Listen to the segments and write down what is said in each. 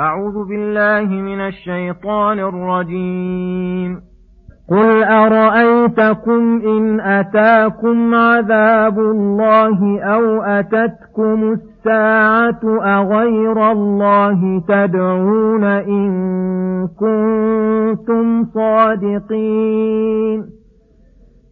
أعوذ بالله من الشيطان الرجيم. قل أرأيتكم إن أتاكم عذاب الله أو أتتكم الساعة أغير الله تدعون إن كنتم صادقين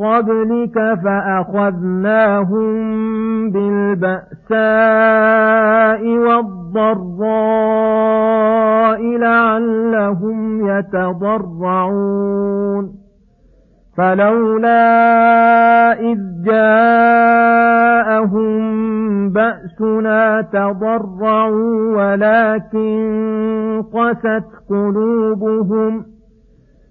قبلك فأخذناهم بالبأساء والضراء لعلهم يتضرعون. فلولا إذ جاءهم بأسنا تضرعوا ولكن قست قلوبهم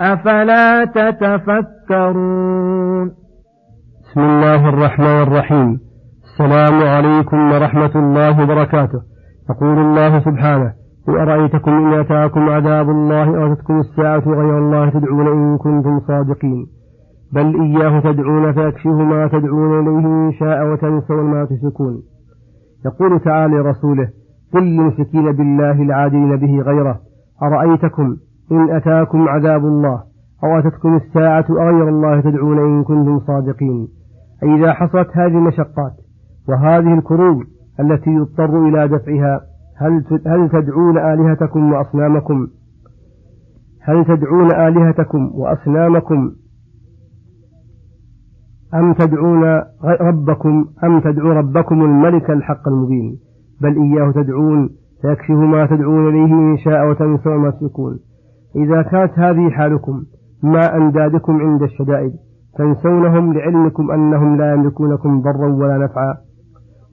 أفلا تتفكرون؟ بسم الله الرحمن الرحيم. السلام عليكم ورحمة الله وبركاته. يقول الله سبحانه قل أرأيتكم إن أتاكم عذاب الله أو تتكم الساعة غير الله تدعون إن كنتم صادقين. بل إياه تدعون فيكشف ما تدعون إليه إن شاء وتنسون ما تشركون. يقول تعالى لرسوله قل للمشركين بالله العادلين به غيره أرأيتكم إن أتاكم عذاب الله أو أتتكم الساعة أغير الله تدعون إن كنتم صادقين. أي إذا حصلت هذه المشقات وهذه الكروب التي يضطر إلى دفعها هل هل تدعون آلهتكم وأصنامكم؟ هل تدعون آلهتكم وأصنامكم؟ أم تدعون ربكم؟ أم تدعون ربكم الملك الحق المبين؟ بل إياه تدعون فيكشف ما تدعون إليه إن شاء وتنسون ما تشركون إذا كانت هذه حالكم مع أندادكم عند الشدائد تنسونهم لعلمكم أنهم لا يملكونكم ضرا ولا نفعا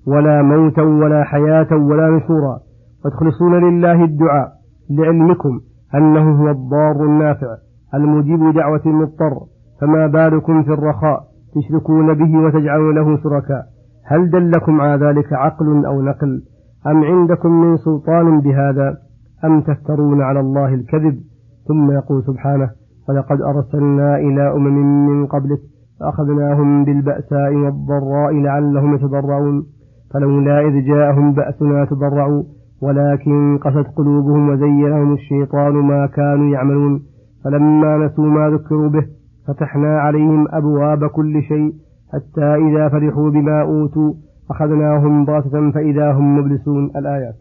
ولا موتا ولا حياة ولا نشورا. وتخلصون لله الدعاء لعلمكم أنه هو الضار النافع المجيب دعوة المضطر. فما بالكم في الرخاء تشركون به وتجعلون له شركاء. هل دلكم على ذلك عقل أو نقل؟ أم عندكم من سلطان بهذا؟ أم تفترون على الله الكذب؟ ثم يقول سبحانه ولقد أرسلنا إلى أمم من قبلك فأخذناهم بالبأساء والضراء لعلهم يتضرعون فلولا إذ جاءهم بأسنا تضرعوا ولكن قست قلوبهم وزين لهم الشيطان ما كانوا يعملون فلما نسوا ما ذكروا به فتحنا عليهم أبواب كل شيء حتى إذا فرحوا بما أوتوا أخذناهم بغتة فإذا هم مبلسون. الآيات.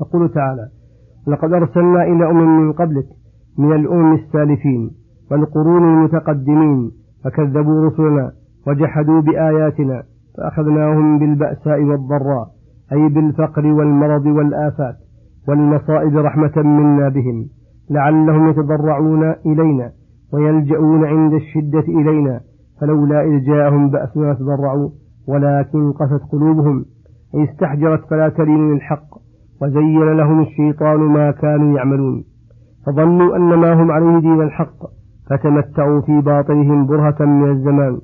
يقول تعالى لقد أرسلنا إلى أمم من قبلك من الأمم السالفين والقرون المتقدمين فكذبوا رسلنا وجحدوا بآياتنا فأخذناهم بالبأساء والضراء أي بالفقر والمرض والآفات والمصائب رحمة منا بهم لعلهم يتضرعون إلينا ويلجؤون عند الشدة إلينا فلولا إذ جاءهم بأسنا تضرعوا ولكن قست قلوبهم أي استحجرت فلا تلين الحق. وزين لهم الشيطان ما كانوا يعملون. فظنوا أن ما هم عليه دين الحق فتمتعوا في باطلهم برهة من الزمان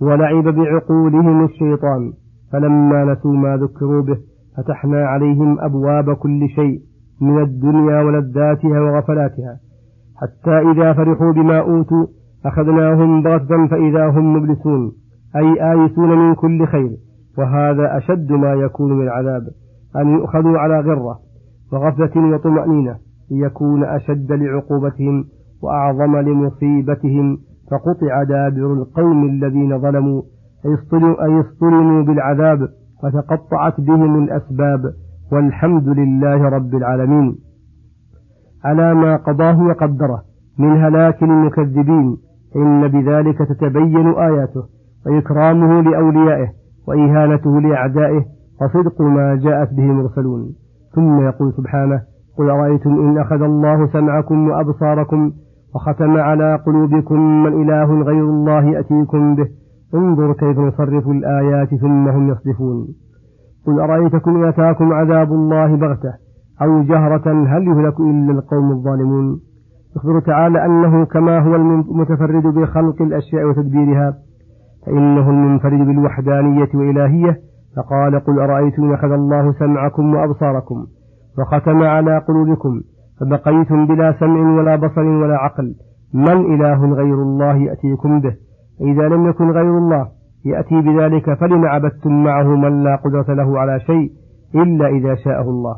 ولعب بعقولهم الشيطان. فلما نسوا ما ذكروا به فتحنا عليهم أبواب كل شيء من الدنيا ولذاتها وغفلاتها. حتى إذا فرحوا بما أوتوا أخذناهم بغتة فإذا هم مبلسون. أي آيسون من كل خير وهذا أشد ما يكون من العذاب. أن يؤخذوا على غرة وغفلة وطمأنينة ليكون أشد لعقوبتهم وأعظم لمصيبتهم فقطع دابر القوم الذين ظلموا أي اصطلموا بالعذاب وتقطعت بهم الأسباب والحمد لله رب العالمين. على ما قضاه وقدره من هلاك المكذبين إن بذلك تتبين آياته وإكرامه لأوليائه وإهانته لأعدائه وصدق ما جاءت به المرسلون. ثم يقول سبحانه قل أرأيتم إن أخذ الله سمعكم وأبصاركم وختم على قلوبكم من إله غير الله يأتيكم به. انظر كيف نصرف الآيات ثم هم يصدفون. قل أرأيتكم إن أتاكم عذاب الله بغتة أو جهرة هل يهلك إلا القوم الظالمون؟ يخبر تعالى أنه كما هو المتفرد بخلق الأشياء وتدبيرها فإنه المنفرد بالوحدانية وإلهية فقال قل أرأيتم إن أخذ الله سمعكم وأبصاركم وختم على قلوبكم فبقيتم بلا سمع ولا بصر ولا عقل من إله غير الله يأتيكم به؟ إذا لم يكن غير الله يأتي بذلك فلم عبدتم معه من لا قدرة له على شيء إلا إذا شاءه الله.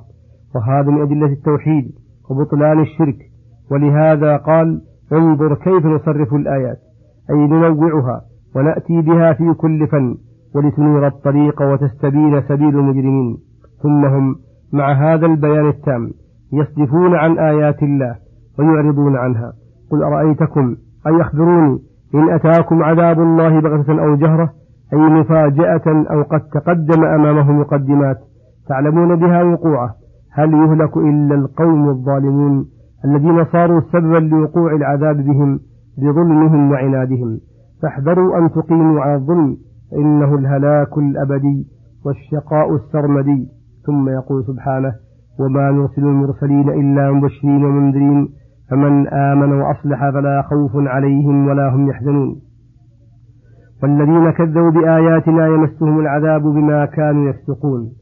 وهذا من أدلة التوحيد وبطلان الشرك. ولهذا قال انظر كيف نصرف الآيات أي ننوعها ونأتي بها في كل فن. ولتنير الطريق وتستبين سبيل المجرمين ثم هم مع هذا البيان التام يصدفون عن آيات الله ويعرضون عنها. قل أرأيتكم أي أخبروني إن أتاكم عذاب الله بغتة أو جهرة أي مفاجأة أو قد تقدم أمامه مقدمات تعلمون بها وقوعه هل يهلك إلا القوم الظالمون الذين صاروا سببا لوقوع العذاب بهم بظلمهم وعنادهم؟ فاحذروا أن تقيموا على الظلم فإنه الهلاك الأبدي والشقاء السرمدي. ثم يقول سبحانه وما نرسل المرسلين إلا مبشرين ومنذرين فمن آمن وأصلح فلا خوف عليهم ولا هم يحزنون. والذين كذبوا بآياتنا يمسهم العذاب بما كانوا يفسقون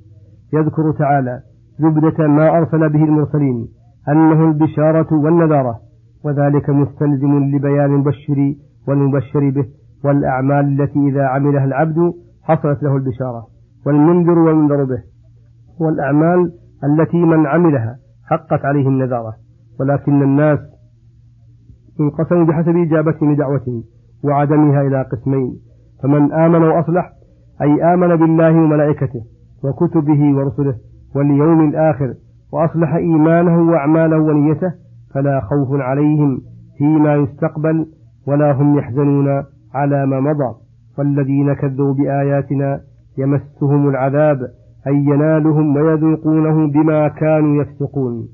يذكر تعالى زبدة ما أرسل به المرسلين أنه البشارة والنذارة وذلك مستلزم لبيان المبشر والمبشر به. والأعمال التي إذا عملها العبد حصلت له البشارة. والمنذر والمنذر به. والأعمال التي من عملها حقت عليه النذارة. ولكن الناس انقسموا بحسب إجابتهم لدعوتهم وعدمها إلى قسمين. فمن آمن وأصلح أي آمن بالله وملائكته وكتبه ورسله واليوم الآخر وأصلح إيمانه وأعماله ونيته فلا خوف عليهم فيما يستقبل ولا هم يحزنون. على ما مضى والذين كذبوا بآياتنا يمسهم العذاب أي ينالهم ويذوقونه بما كانوا يفسقون.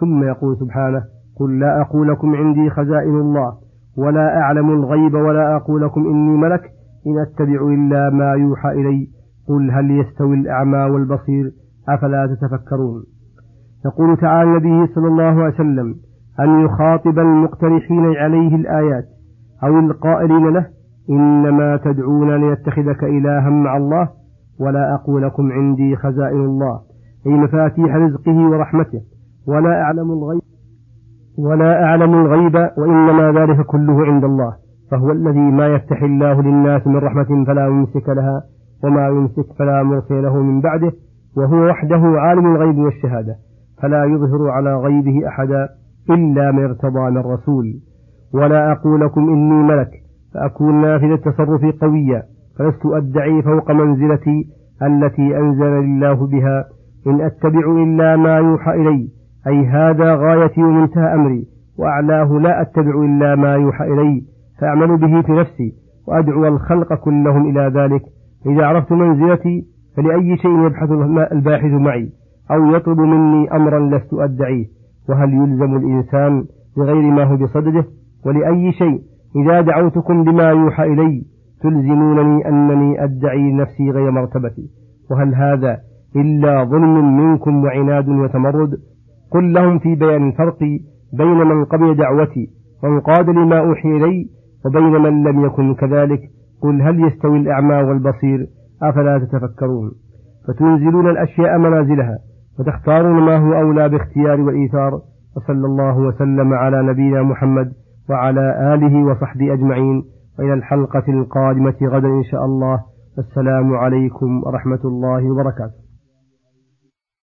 ثم يقول سبحانه قل لا أقول لكم عندي خزائن الله ولا أعلم الغيب ولا أقول لكم إني ملك إن أتبع إلا ما يوحى إلي. قل هل يستوي الأعمى والبصير؟ أفلا تتفكرون. يقول تعالى النبي صلى الله عليه وسلم أن يخاطب المقترحين عليه الآيات. أو القائلين له إنما تدعون ليتخذك إلها مع الله ولا أقول لكم عندي خزائن الله أي مفاتيح رزقه ورحمته ولا أعلم الغيب ولا أعلم الغيب وإنما ذلك كله عند الله فهو الذي ما يفتح الله للناس من رحمة فلا يمسك لها وما يمسك فلا مرسل له من بعده وهو وحده عالم الغيب والشهادة فلا يظهر على غيبه أحدا إلا من ارتضى من رسول. ولا أقول لكم إني ملك فأكون نافذ التصرف قويا فلست أدعي فوق منزلتي التي أنزل الله بها إن أتبع إلا ما يوحى إلي أي هذا غايتي ومنتهى أمري وأعلاه لا أتبع إلا ما يوحى إلي فأعمل به في نفسي وأدعو الخلق كلهم إلى ذلك إذا عرفت منزلتي فلأي شيء يبحث الباحث معي أو يطلب مني أمرا لست أدعيه وهل يلزم الإنسان بغير ما هو بصدده؟ ولأي شيء. إذا دعوتكم بما يوحى إلي تلزمونني أنني أدعي نفسي غير مرتبتي. وهل هذا إلا ظلم منكم وعناد وتمرد؟ قل لهم في بيان الفرق بين من قبل دعوتي وانقاد لما أوحي إلي وبين من لم يكن كذلك. قل هل يستوي الأعمى والبصير؟ أفلا تتفكرون؟ فتنزلون الأشياء منازلها وتختارون ما هو أولى باختيار والإيثار. وصلى الله وسلم على نبينا محمد وعلى آله وصحبه أجمعين. وإلى الحلقة القادمة غدا إن شاء الله. السلام عليكم ورحمة الله وبركاته.